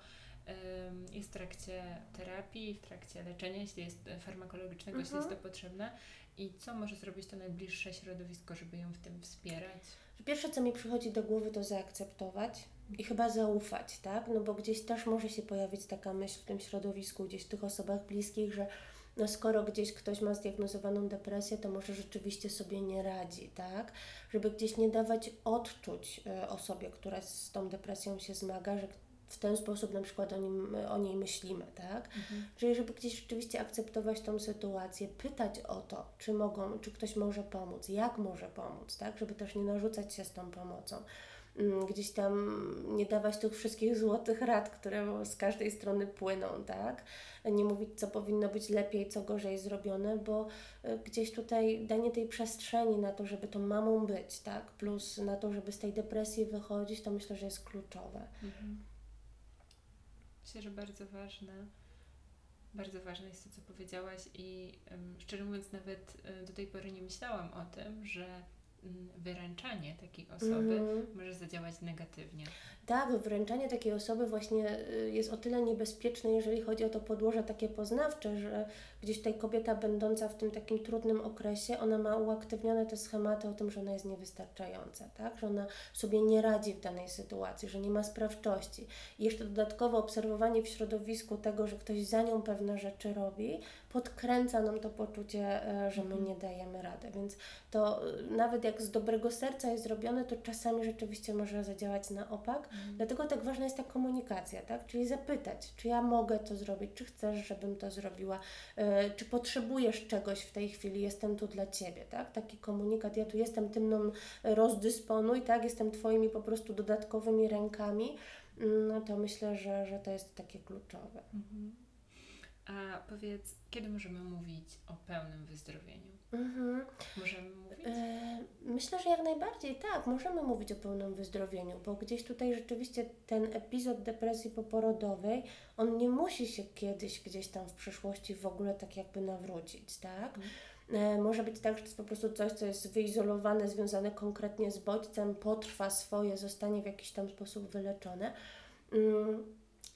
A: jest w trakcie terapii, w trakcie leczenia, jeśli jest farmakologicznego, jeśli jest to potrzebne i co może zrobić to najbliższe środowisko, żeby ją w tym wspierać?
B: Pierwsze, co mi przychodzi do głowy, to zaakceptować i chyba zaufać, tak? No bo gdzieś też może się pojawić taka myśl w tym środowisku, gdzieś w tych osobach bliskich, że no skoro gdzieś ktoś ma zdiagnozowaną depresję, to może rzeczywiście sobie nie radzi, tak? Żeby gdzieś nie dawać odczuć e, osobie, która z tą depresją się zmaga, że w ten sposób na przykład o, nim, o niej myślimy, tak? Mhm. Czyli żeby gdzieś rzeczywiście akceptować tą sytuację, pytać o to, czy mogą, czy ktoś może pomóc, jak może pomóc, tak? Żeby też nie narzucać się z tą pomocą. Mm, gdzieś tam nie dawać tych wszystkich złotych rad, które z każdej strony płyną, tak? Nie mówić, co powinno być lepiej, co gorzej zrobione, bo e, gdzieś tutaj danie tej przestrzeni na to, żeby tą mamą być, tak? Plus na to, żeby z tej depresji wychodzić, to myślę, że jest kluczowe. Mhm.
A: Myślę, że bardzo ważne. Bardzo ważne jest to, co powiedziałaś i um, szczerze mówiąc nawet y, do tej pory nie myślałam o tym, że wyręczanie takiej osoby mm. może zadziałać negatywnie.
B: Tak, wręczanie takiej osoby właśnie y, jest o tyle niebezpieczne, jeżeli chodzi o to podłoże takie poznawcze, że gdzieś tutaj kobieta będąca w tym takim trudnym okresie, ona ma uaktywnione te schematy o tym, że ona jest niewystarczająca, tak? że ona sobie nie radzi w danej sytuacji, że nie ma sprawczości. I jeszcze dodatkowo obserwowanie w środowisku tego, że ktoś za nią pewne rzeczy robi, podkręca nam to poczucie, e, że my nie dajemy rady. Więc to e, nawet jak z dobrego serca jest zrobione, to czasami rzeczywiście może zadziałać na opak. Mhm. Dlatego tak ważna jest ta komunikacja, tak? Czyli zapytać, czy ja mogę to zrobić, czy chcesz, żebym to zrobiła, e, czy potrzebujesz czegoś w tej chwili, jestem tu dla Ciebie, tak? Taki komunikat, ja tu jestem, tym mną rozdysponuj, tak? Jestem Twoimi po prostu dodatkowymi rękami. Mm, no to myślę, że, że to jest takie kluczowe. Mhm.
A: A powiedz, kiedy możemy mówić o pełnym wyzdrowieniu? Mhm. Możemy mówić? E,
B: myślę, że jak najbardziej tak, możemy mówić o pełnym wyzdrowieniu, bo gdzieś tutaj rzeczywiście ten epizod depresji poporodowej, on nie musi się kiedyś gdzieś tam w przyszłości w ogóle tak jakby nawrócić, tak? Mhm. E, może być tak, że to jest po prostu coś, co jest wyizolowane, związane konkretnie z bodźcem, potrwa swoje, zostanie w jakiś tam sposób wyleczone.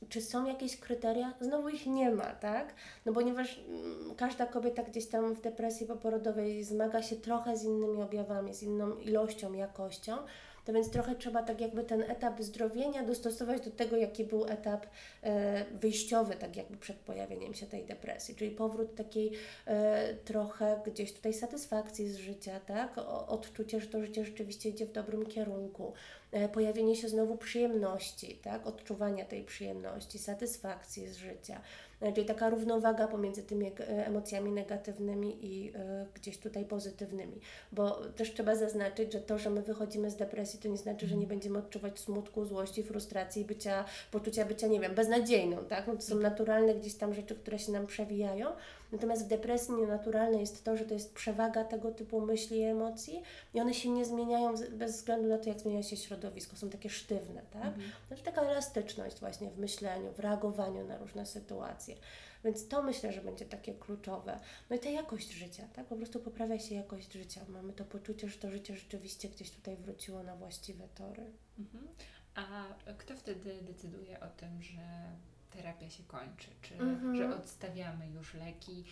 B: Czy są jakieś kryteria? Znowu ich nie ma, tak? No ponieważ mm, każda kobieta gdzieś tam w depresji poporodowej zmaga się trochę z innymi objawami, z inną ilością, jakością. To więc trochę trzeba tak jakby ten etap zdrowienia dostosować do tego, jaki był etap e, wyjściowy, tak jakby przed pojawieniem się tej depresji, czyli powrót takiej e, trochę gdzieś tutaj satysfakcji z życia, tak? Odczucie, że to życie rzeczywiście idzie w dobrym kierunku, e, pojawienie się znowu przyjemności, tak? Odczuwania tej przyjemności, satysfakcji z życia. E, czyli taka równowaga pomiędzy tymi e, emocjami negatywnymi i y, gdzieś tutaj pozytywnymi. Bo też trzeba zaznaczyć, że to, że my wychodzimy z depresji, to nie znaczy, że nie mhm. będziemy odczuwać smutku, złości, frustracji, bycia, poczucia bycia, nie wiem, beznadziejną, tak? No to są mhm. naturalne gdzieś tam rzeczy, które się nam przewijają. Natomiast w depresji nienaturalne jest to, że to jest przewaga tego typu myśli i emocji i one się nie zmieniają bez względu na to, jak zmienia się środowisko. Są takie sztywne, tak? Mhm. Znaczy taka elastyczność właśnie w myśleniu, w reagowaniu na różne sytuacje. Więc to myślę, że będzie takie kluczowe. No i ta jakość życia, tak? Po prostu poprawia się jakość życia. Mamy to poczucie, że to życie rzeczywiście gdzieś tutaj wróciło na właściwe tory. Mhm.
A: A kto wtedy decyduje o tym, że terapia się kończy, czy mhm. że odstawiamy już leki.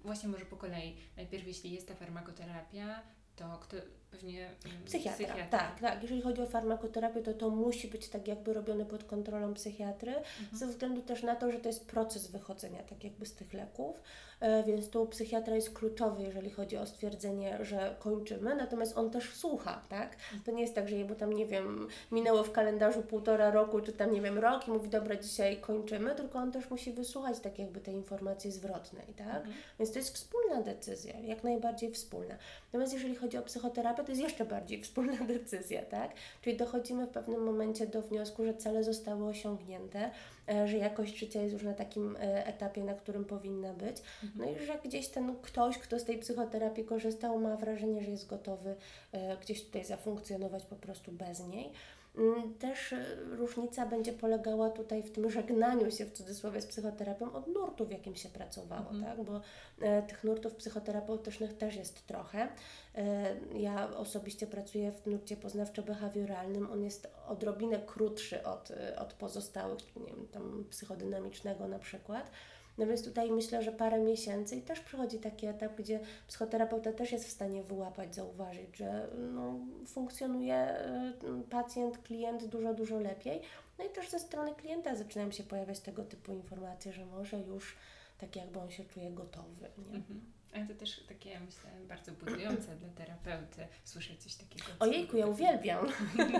A: Właśnie może po kolei. Najpierw jeśli jest ta farmakoterapia, to kto, pewnie
B: mm, psychiatra, psychiatra. Tak, tak. Jeżeli chodzi o farmakoterapię, to to musi być tak jakby robione pod kontrolą psychiatry, mhm. ze względu też na to, że to jest proces wychodzenia tak jakby z tych leków, e, więc tu psychiatra jest kluczowy, jeżeli chodzi o stwierdzenie, że kończymy, natomiast on też słucha, tak? To nie jest tak, że jemu tam, nie wiem, minęło w kalendarzu półtora roku, czy tam, nie wiem, rok i mówi, dobra, dzisiaj kończymy, tylko on też musi wysłuchać tak jakby tej informacji zwrotnej, tak? Mhm. Więc to jest wspólna decyzja, jak najbardziej wspólna. Natomiast jeżeli chodzi o psychoterapię, to jest jeszcze bardziej *laughs* wspólna decyzja, tak? Czyli dochodzimy w pewnym momencie do wniosku, że cele zostały osiągnięte, e, że jakość życia jest już na takim e, etapie, na którym powinna być. No i że gdzieś ten ktoś, kto z tej psychoterapii korzystał, ma wrażenie, że jest gotowy e, gdzieś tutaj zafunkcjonować po prostu bez niej. Mm, też e, różnica będzie polegała tutaj w tym żegnaniu się w cudzysłowie z psychoterapią od nurtu, w jakim się pracowało, mhm. tak? bo e, tych nurtów psychoterapeutycznych też jest trochę. E, ja osobiście pracuję w nurcie poznawczo-behawioralnym. On jest odrobinę krótszy od, e, od pozostałych, nie wiem, tam psychodynamicznego na przykład. No więc tutaj myślę, że parę miesięcy i też przychodzi taki etap, gdzie psychoterapeuta też jest w stanie wyłapać, zauważyć, że no, funkcjonuje y, pacjent, klient dużo, dużo lepiej. No i też ze strony klienta zaczynają się pojawiać tego typu informacje, że może już tak jakby on się czuje gotowy. Nie? Mhm.
A: Ale to też takie, myślę, bardzo budujące dla terapeuty słyszeć coś takiego.
B: Ojejku, ja uwielbiam.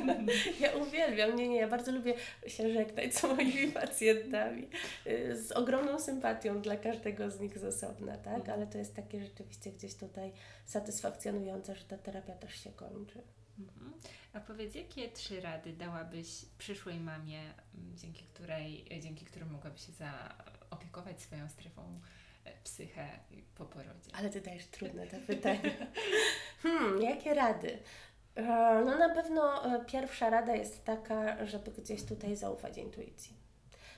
B: *laughs* ja uwielbiam. Nie, nie, ja bardzo lubię się żegnać z moimi *laughs* pacjentami. Y, z ogromną sympatią dla każdego z nich z osobna, tak? Mhm. Ale to jest takie rzeczywiście gdzieś tutaj satysfakcjonujące, że ta terapia też się kończy.
A: Mhm. A powiedz, jakie trzy rady dałabyś przyszłej mamie, dzięki której, dzięki którym mogłaby się zaopiekować swoją strefą psychę po porodzie.
B: Ale ty dajesz trudne te pytania. *laughs* hmm, jakie rady? E, no na pewno e, pierwsza rada jest taka, żeby gdzieś tutaj zaufać intuicji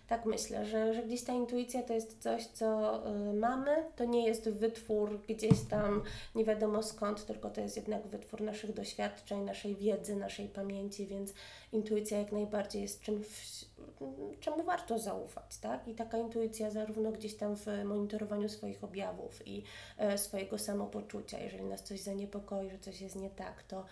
B: tak myślę, że, że gdzieś ta intuicja to jest coś, co y, mamy, to nie jest wytwór gdzieś tam nie wiadomo skąd, tylko to jest jednak wytwór naszych doświadczeń, naszej wiedzy, naszej pamięci, więc intuicja jak najbardziej jest czymś, czemu warto zaufać, tak? I taka intuicja zarówno gdzieś tam w monitorowaniu swoich objawów i e, swojego samopoczucia, jeżeli nas coś zaniepokoi, że coś jest nie tak, to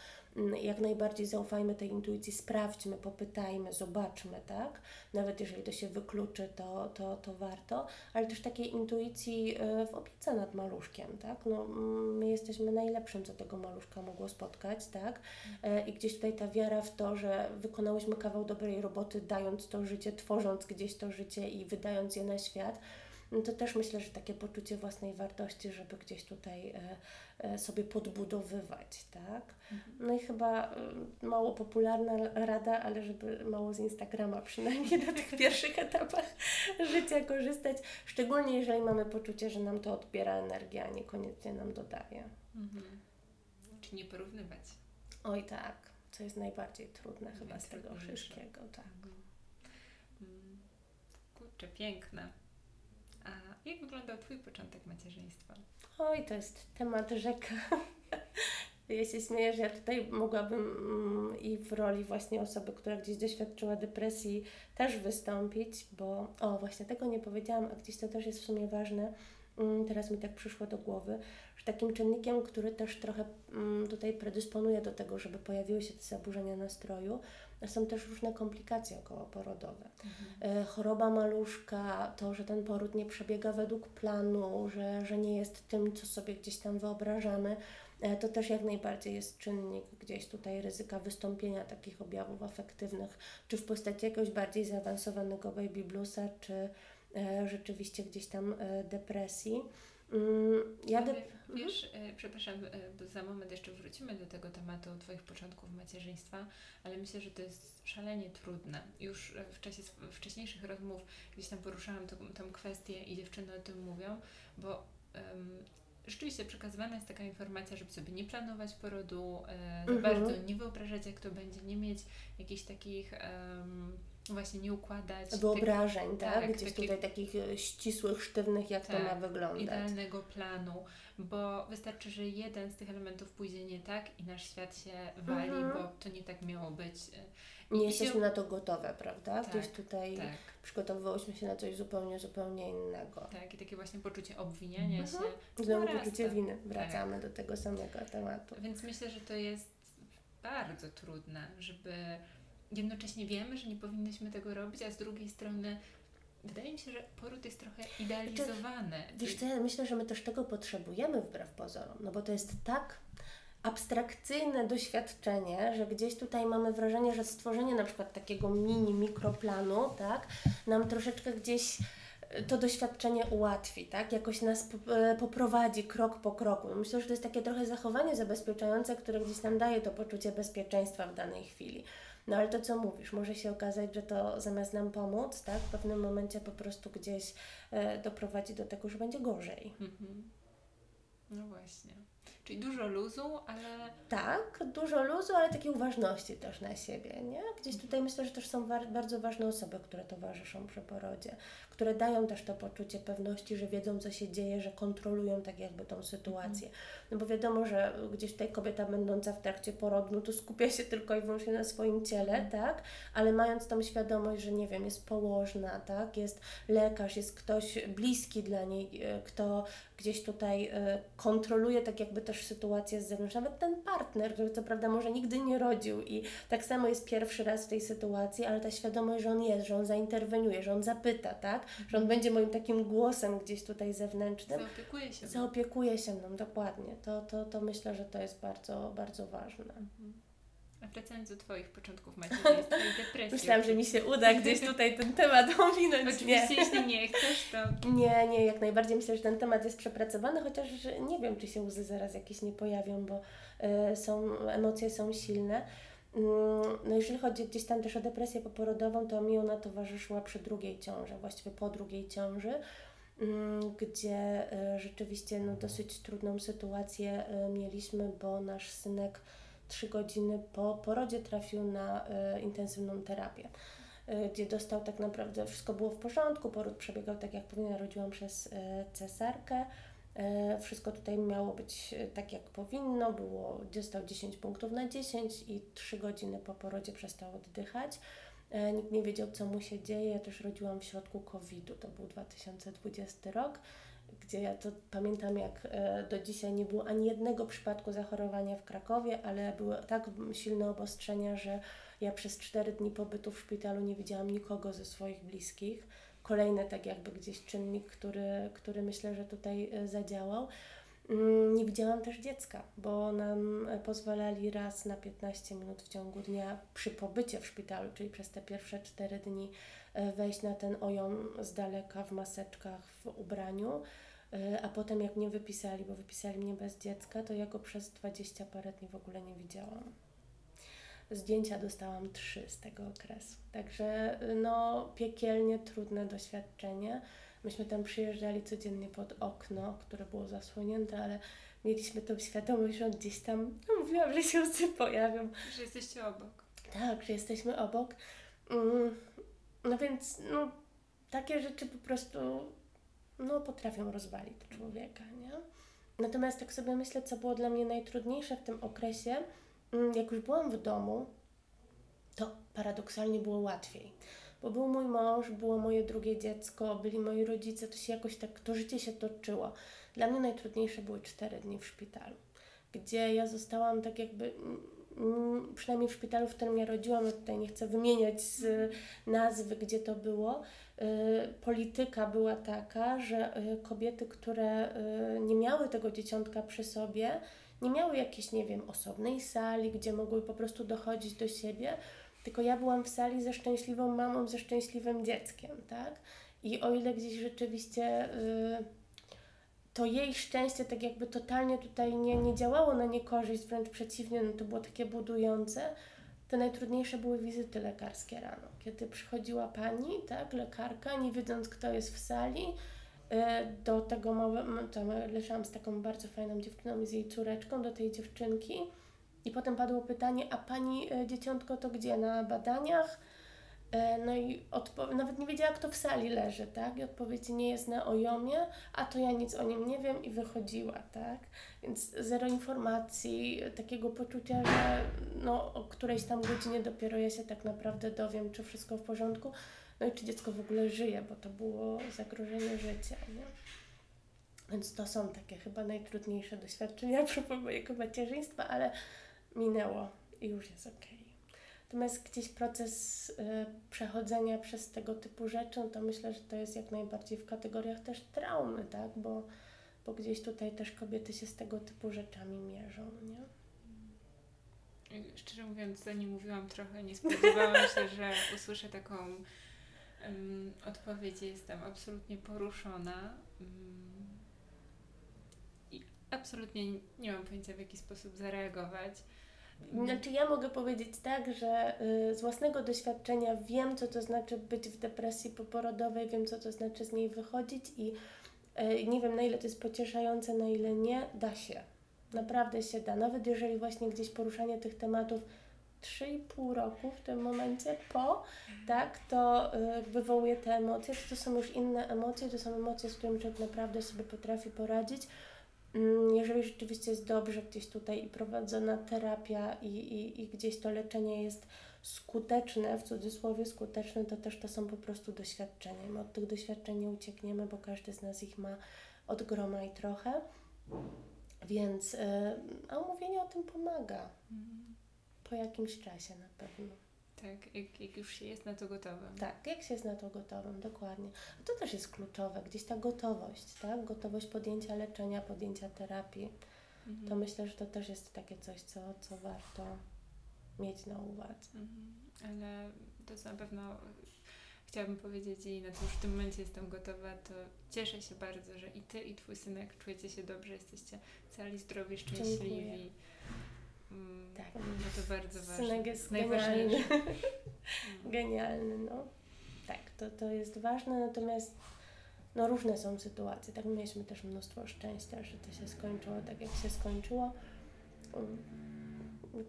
B: jak najbardziej zaufajmy tej intuicji, sprawdźmy, popytajmy, zobaczmy, tak? Nawet jeżeli to się wykluczy, to, to, to warto, ale też takiej intuicji e, w opiece nad maluszkiem, tak? No, mm, my jesteśmy najlepszym, co tego maluszka mogło spotkać, tak? E, I gdzieś tutaj ta wiara w to, że wykonałyśmy kawał dobrej roboty, dając to życie, tworząc gdzieś to życie i wydając je na świat, no to też myślę, że takie poczucie własnej wartości, żeby gdzieś tutaj e, e, sobie podbudowywać, tak? Mhm. No i chyba e, mało popularna rada, ale żeby mało z Instagrama przynajmniej na tych pierwszych etapach *laughs* życia korzystać, szczególnie jeżeli mamy poczucie, że nam to odbiera energię, a niekoniecznie nam dodaje. Mhm.
A: Czy nie porównywać?
B: Oj tak, co jest najbardziej trudne chyba z tego wszystkiego, tak. Mhm.
A: Mm. Kurczę, piękne. A jak wyglądał Twój początek macierzyństwa?
B: Oj, to jest temat rzeka. *laughs* Ja się śmieję, że ja tutaj mogłabym mm, i w roli właśnie osoby, która gdzieś doświadczyła depresji, też wystąpić, bo o, właśnie tego nie powiedziałam, a gdzieś to też jest w sumie ważne. mm, teraz mi tak przyszło do głowy, że takim czynnikiem, który też trochę mm, tutaj predysponuje do tego, żeby pojawiły się te zaburzenia nastroju, są też różne komplikacje okołoporodowe. Mhm. E, choroba maluszka, to, że ten poród nie przebiega według planu, że, że nie jest tym, co sobie gdzieś tam wyobrażamy, e, to też jak najbardziej jest czynnik gdzieś tutaj ryzyka wystąpienia takich objawów afektywnych, czy w postaci jakiegoś bardziej zaawansowanego baby bluesa, czy e, rzeczywiście gdzieś tam depresji.
A: Mm, ja de... Wiesz, mhm. przepraszam, za moment jeszcze wrócimy do tego tematu Twoich początków macierzyństwa, ale myślę, że to jest szalenie trudne. Już w czasie wcześniejszych rozmów gdzieś tam poruszałam tą, tą kwestię i dziewczyny o tym mówią, bo um, rzeczywiście przekazywana jest taka informacja, żeby sobie nie planować porodu, e, za mhm. bardzo nie wyobrażać, jak to będzie, nie mieć jakichś takich. Um, właśnie nie układać
B: wyobrażeń, tych, tak? tak? Gdzieś tutaj takich e, ścisłych, sztywnych, jak tak, to ma wyglądać.
A: Idealnego planu, bo wystarczy, że jeden z tych elementów pójdzie nie tak i nasz świat się wali, mhm. bo to nie tak miało być.
B: Nie jesteśmy na to gotowe, prawda? Tak, Gdzieś tutaj tak. przygotowywałyśmy się na coś zupełnie, zupełnie innego.
A: Tak, i takie właśnie poczucie obwiniania mhm. się.
B: Znowu poczucie winy. Wracamy tak. do tego samego tematu.
A: Więc myślę, że to jest bardzo trudne, żeby jednocześnie wiemy, że nie powinnyśmy tego robić, a z drugiej strony wydaje mi się, że poród jest trochę idealizowany. Znaczy,
B: wiesz co, ja myślę, że my też tego potrzebujemy wbrew pozorom, no bo to jest tak abstrakcyjne doświadczenie, że gdzieś tutaj mamy wrażenie, że stworzenie na przykład takiego mini mikroplanu, tak, nam troszeczkę gdzieś e, to doświadczenie ułatwi, tak? Jakoś nas e, poprowadzi krok po kroku. Myślę, że to jest takie trochę zachowanie zabezpieczające, które gdzieś nam daje to poczucie bezpieczeństwa w danej chwili. No ale to co mówisz, może się okazać, że to zamiast nam pomóc, tak, w pewnym momencie po prostu gdzieś e, doprowadzi do tego, że będzie gorzej. Mhm.
A: No właśnie. Czyli dużo luzu, ale.
B: Tak, dużo luzu, ale takiej uważności też na siebie, nie? Gdzieś tutaj myślę, że też są bardzo ważne osoby, które towarzyszą przy porodzie, które dają też to poczucie pewności, że wiedzą, co się dzieje, że kontrolują tak jakby tą sytuację. No bo wiadomo, że gdzieś tutaj kobieta będąca w trakcie porodu, no to skupia się tylko i wyłącznie na swoim ciele, mhm. tak? Ale mając tą świadomość, że nie wiem, jest położna, tak? Jest lekarz, jest ktoś bliski dla niej, e, kto gdzieś tutaj e, kontroluje tak jakby też sytuację z zewnątrz. Nawet ten partner, który co prawda może nigdy nie rodził i tak samo jest pierwszy raz w tej sytuacji, ale ta świadomość, że on jest, że on zainterweniuje, że on zapyta, tak? Że on będzie moim takim głosem gdzieś tutaj zewnętrznym.
A: Zaopiekuje się.
B: Zaopiekuje się mną, dokładnie. To, to, to myślę, że to jest bardzo, bardzo ważne.
A: A wracając do Twoich początków macierzyństwa i depresji.
B: Myślałam, że mi się uda gdzieś tutaj ten temat ominąć.
A: Oczywiście, nie. jeśli nie chcesz, to...
B: Nie, nie, jak najbardziej myślę, że ten temat jest przepracowany, chociaż nie wiem, czy się łzy zaraz jakieś nie pojawią, bo y, są, emocje są silne. Mm, no jeżeli chodzi gdzieś tam też o depresję poporodową, to mi ona towarzyszyła przy drugiej ciąży, właściwie po drugiej ciąży, mm, gdzie y, rzeczywiście no, dosyć trudną sytuację y, mieliśmy, bo nasz synek trzy godziny po porodzie trafił na y, intensywną terapię, gdzie dostał tak naprawdę, wszystko było w porządku, poród przebiegał tak jak powinien, rodziłam przez cesarkę. Wszystko tutaj miało być tak jak powinno, było, dostał 10 punktów na 10 i 3 godziny po porodzie przestał oddychać. Nikt nie wiedział, co mu się dzieje. Ja też rodziłam w środku COVID-u, to był 2020 rok gdzie ja to pamiętam, jak e, do dzisiaj nie było ani jednego przypadku zachorowania w Krakowie, ale były tak silne obostrzenia, że ja przez cztery dni pobytu w szpitalu nie widziałam nikogo ze swoich bliskich. Kolejny tak jakby gdzieś czynnik, który, który myślę, że tutaj e, zadziałał. Mm, nie widziałam też dziecka, bo nam e, pozwalali raz na 15 minut w ciągu dnia przy pobycie w szpitalu, czyli przez te pierwsze 4 dni wejść na ten ojon z daleka w maseczkach, w ubraniu. E, a potem jak mnie wypisali, bo wypisali mnie bez dziecka, to ja go przez dwadzieścia parę dni w ogóle nie widziałam. Zdjęcia dostałam trzy z tego okresu. Także no piekielnie trudne doświadczenie. Myśmy tam przyjeżdżali codziennie pod okno, które było zasłonięte, ale mieliśmy tą świadomość, że gdzieś tam, no mówiłam, że się łzy pojawią.
A: Że jesteście obok.
B: Tak, że jesteśmy obok. Mm, no więc no, takie rzeczy po prostu no, potrafią rozwalić człowieka, nie? Natomiast tak sobie myślę, co było dla mnie najtrudniejsze w tym okresie, jak już byłam w domu, to paradoksalnie było łatwiej, bo był mój mąż, było moje drugie dziecko, byli moi rodzice, to się jakoś tak, to życie się toczyło. Dla mnie najtrudniejsze były cztery dni w szpitalu, gdzie ja zostałam tak jakby mm, przynajmniej w szpitalu, w którym ja rodziłam, ja tutaj nie chcę wymieniać nazwy, gdzie to było, y, polityka była taka, że y, kobiety, które y, nie miały tego dzieciątka przy sobie, nie miały jakiejś, nie wiem, osobnej sali, gdzie mogły po prostu dochodzić do siebie, tylko ja byłam w sali ze szczęśliwą mamą, ze szczęśliwym dzieckiem, tak? I o ile gdzieś rzeczywiście to jej szczęście tak jakby totalnie tutaj nie, nie działało na niekorzyść, wręcz przeciwnie, no to było takie budujące, te najtrudniejsze były wizyty lekarskie rano. Kiedy przychodziła pani, tak, lekarka, nie wiedząc kto jest w sali, do tego małego, tam leżałam z taką bardzo fajną dziewczyną i z jej córeczką, do tej dziewczynki i potem padło pytanie, a pani e, dzieciątko to gdzie, na badaniach? E, no i odpo- nawet nie wiedziała, kto w sali leży, tak? I odpowiedź nie jest na ojomie, a to ja nic o nim nie wiem i wychodziła, tak? Więc zero informacji, takiego poczucia, że no, o którejś tam godzinie dopiero ja się tak naprawdę dowiem, czy wszystko w porządku, no i czy dziecko w ogóle żyje, bo to było zagrożenie życia, nie? Więc to są takie chyba najtrudniejsze doświadczenia *laughs* a propos mojego macierzyństwa, ale minęło i już jest okej. Natomiast gdzieś proces y, przechodzenia przez tego typu rzeczy, no to myślę, że to jest jak najbardziej w kategoriach też traumy, tak? Bo, bo gdzieś tutaj też kobiety się z tego typu rzeczami mierzą, nie?
A: Szczerze mówiąc, zanim mówiłam trochę, nie spodziewałam się, że usłyszę taką um, odpowiedź. Jestem absolutnie poruszona. Um, I absolutnie nie mam pojęcia, w jaki sposób zareagować.
B: Znaczy ja mogę powiedzieć tak, że y, z własnego doświadczenia wiem, co to znaczy być w depresji poporodowej, wiem, co to znaczy z niej wychodzić i y, nie wiem, na ile to jest pocieszające, na ile nie, da się. Naprawdę się da. Nawet jeżeli właśnie gdzieś poruszanie tych tematów 3,5 roku w tym momencie po, tak, to y, wywołuje te emocje, to, to są już inne emocje, to są emocje, z którymi człowiek naprawdę sobie potrafi poradzić. Mm, jeżeli rzeczywiście jest dobrze gdzieś tutaj i prowadzona terapia i, i, i gdzieś to leczenie jest skuteczne, w cudzysłowie skuteczne, to też to są po prostu doświadczenia. My od tych doświadczeń nie uciekniemy, bo każdy z nas ich ma od groma i trochę. Więc, yy, a mówienie o tym pomaga. Po jakimś czasie na pewno.
A: Tak, jak, jak już się jest na to gotowym.
B: Tak, jak się jest na to gotowym, dokładnie. A to też jest kluczowe, gdzieś ta gotowość, tak? Gotowość podjęcia leczenia, podjęcia terapii. Mhm. To myślę, że to też jest takie coś, co, co warto mieć na uwadze.
A: Mhm. Ale to jest na pewno chciałabym powiedzieć i na to już w tym momencie jestem gotowa, to cieszę się bardzo, że i Ty i Twój synek czujecie się dobrze, jesteście cali, zdrowi, szczęśliwi. Dziękuję.
B: Mm, tak.
A: No to bardzo.
B: Synek jest genialny. *laughs* genialny, no. Tak, to, to jest ważne, natomiast no różne są sytuacje. Tak, mieliśmy też mnóstwo szczęścia, że to się skończyło tak, jak się skończyło. Um,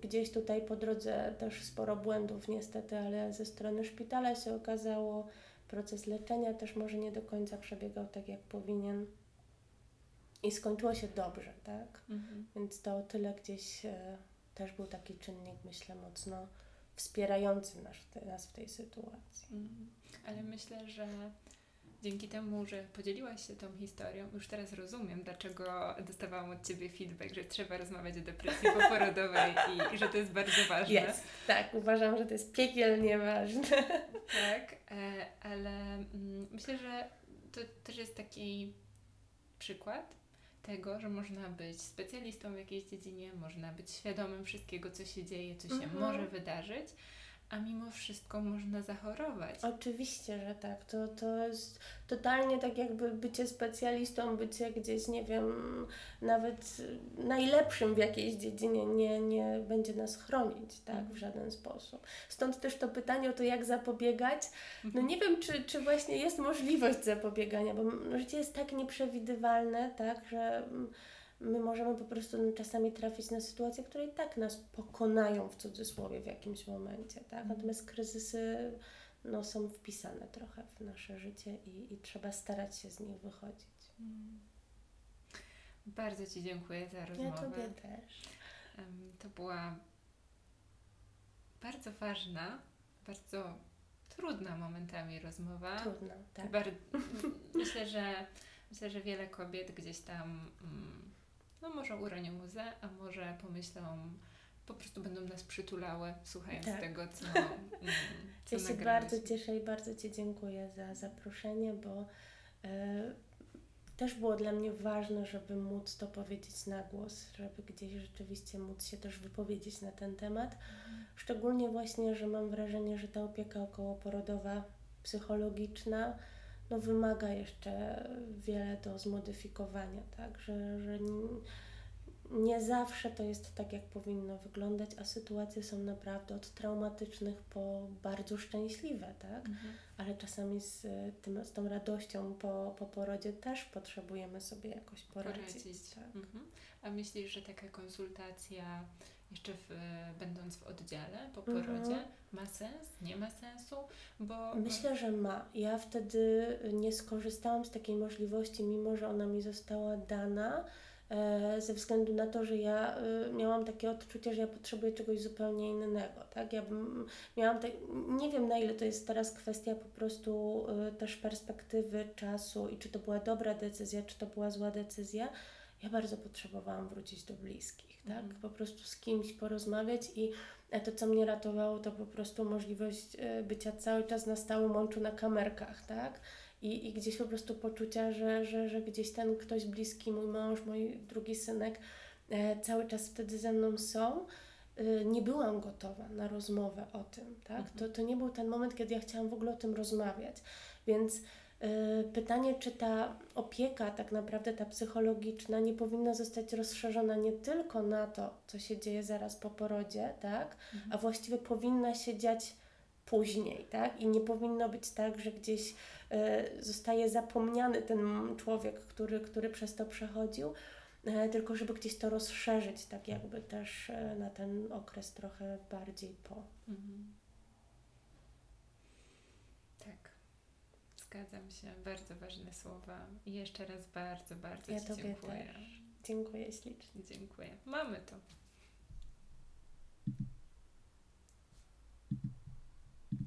B: gdzieś tutaj po drodze też sporo błędów niestety, ale ze strony szpitala się okazało, proces leczenia też może nie do końca przebiegał tak, jak powinien. I skończyło się dobrze, tak? Mhm. Więc to tyle gdzieś e, też był taki czynnik, myślę, mocno wspierający nas, nas w tej sytuacji. Mhm.
A: Ale myślę, że dzięki temu, że podzieliłaś się tą historią, już teraz rozumiem, dlaczego dostawałam od Ciebie feedback, że trzeba rozmawiać o depresji poporodowej *laughs* i, i że to jest bardzo ważne.
B: Jest, tak, uważam, że to jest piekielnie ważne.
A: Tak, e, ale mm, myślę, że to też jest taki przykład, tego, że można być specjalistą w jakiejś dziedzinie, można być świadomym wszystkiego, co się dzieje, co się mhm. może wydarzyć, a mimo wszystko można zachorować.
B: Oczywiście, że tak. To, to jest totalnie tak jakby bycie specjalistą, bycie gdzieś, nie wiem, nawet najlepszym w jakiejś dziedzinie nie, nie będzie nas chronić, tak, w żaden sposób. Stąd też to pytanie o to, jak zapobiegać. No mhm. nie wiem, czy, czy właśnie jest możliwość zapobiegania, bo życie jest tak nieprzewidywalne, tak, że my możemy po prostu czasami trafić na sytuacje, które i tak nas pokonają w cudzysłowie w jakimś momencie, tak? Mhm. Natomiast kryzysy no, są wpisane trochę w nasze życie i, i trzeba starać się z nich wychodzić. Mm.
A: Bardzo Ci dziękuję za rozmowę.
B: Ja Tobie też.
A: to była bardzo ważna, bardzo trudna momentami rozmowa.
B: Trudna, tak.
A: Bar- myślę, że myślę, że wiele kobiet gdzieś tam mm, no może uronią łzę, a może pomyślą, po prostu będą nas przytulały, słuchając
B: Tak.
A: tego, co, *laughs* mm, co
B: Ja się bardzo cieszę i bardzo Ci dziękuję za zaproszenie, bo e, też było dla mnie ważne, żeby móc to powiedzieć na głos, żeby gdzieś rzeczywiście móc się też wypowiedzieć na ten temat. Szczególnie właśnie, że mam wrażenie, że ta opieka okołoporodowa, psychologiczna, no wymaga jeszcze wiele do zmodyfikowania, tak, że, że nie zawsze to jest tak, jak powinno wyglądać, a sytuacje są naprawdę od traumatycznych po bardzo szczęśliwe, tak?
A: Mhm.
B: Ale czasami z, tym, z tą radością po, po porodzie też potrzebujemy sobie jakoś poradzić.
A: Poradzić.
B: Tak.
A: Mhm. A myślisz, że taka konsultacja jeszcze w, będąc w oddziale po
B: Mhm.
A: porodzie ma sens? Nie ma sensu? Bo
B: Myślę, że ma. Ja wtedy nie skorzystałam z takiej możliwości, mimo że ona mi została dana, e, ze względu na to, że ja e, miałam takie odczucie, że ja potrzebuję czegoś zupełnie innego. Tak? Ja bym, miałam te, nie wiem na ile to jest teraz kwestia po prostu e, też perspektywy czasu i czy to była dobra decyzja, czy to była zła decyzja. Ja bardzo potrzebowałam wrócić do bliskich, tak?
A: Mhm.
B: Po prostu z kimś porozmawiać i a to, co mnie ratowało, to po prostu możliwość e, bycia cały czas na stałym łączu na kamerkach, tak? I, i gdzieś po prostu poczucia, że, że, że gdzieś ten ktoś bliski, mój mąż, mój drugi synek, e, cały czas wtedy ze mną są. E, nie byłam gotowa na rozmowę o tym, tak?
A: Mhm.
B: To, to nie był ten moment, kiedy ja chciałam w ogóle o tym rozmawiać. Więc e, pytanie, czy ta opieka, tak naprawdę ta psychologiczna, nie powinna zostać rozszerzona nie tylko na to, co się dzieje zaraz po porodzie, tak?
A: Mhm.
B: a właściwie powinna się dziać później, tak? I nie powinno być tak, że gdzieś e, zostaje zapomniany ten człowiek, który, który przez to przechodził, e, tylko żeby gdzieś to rozszerzyć, tak jakby też e, na ten okres trochę bardziej po.
A: Mhm. Tak. Zgadzam się. Bardzo ważne słowa. I jeszcze raz bardzo, bardzo
B: Ja
A: Ci dziękuję.
B: też. Dziękuję ślicznie.
A: Dziękuję. Mamy to.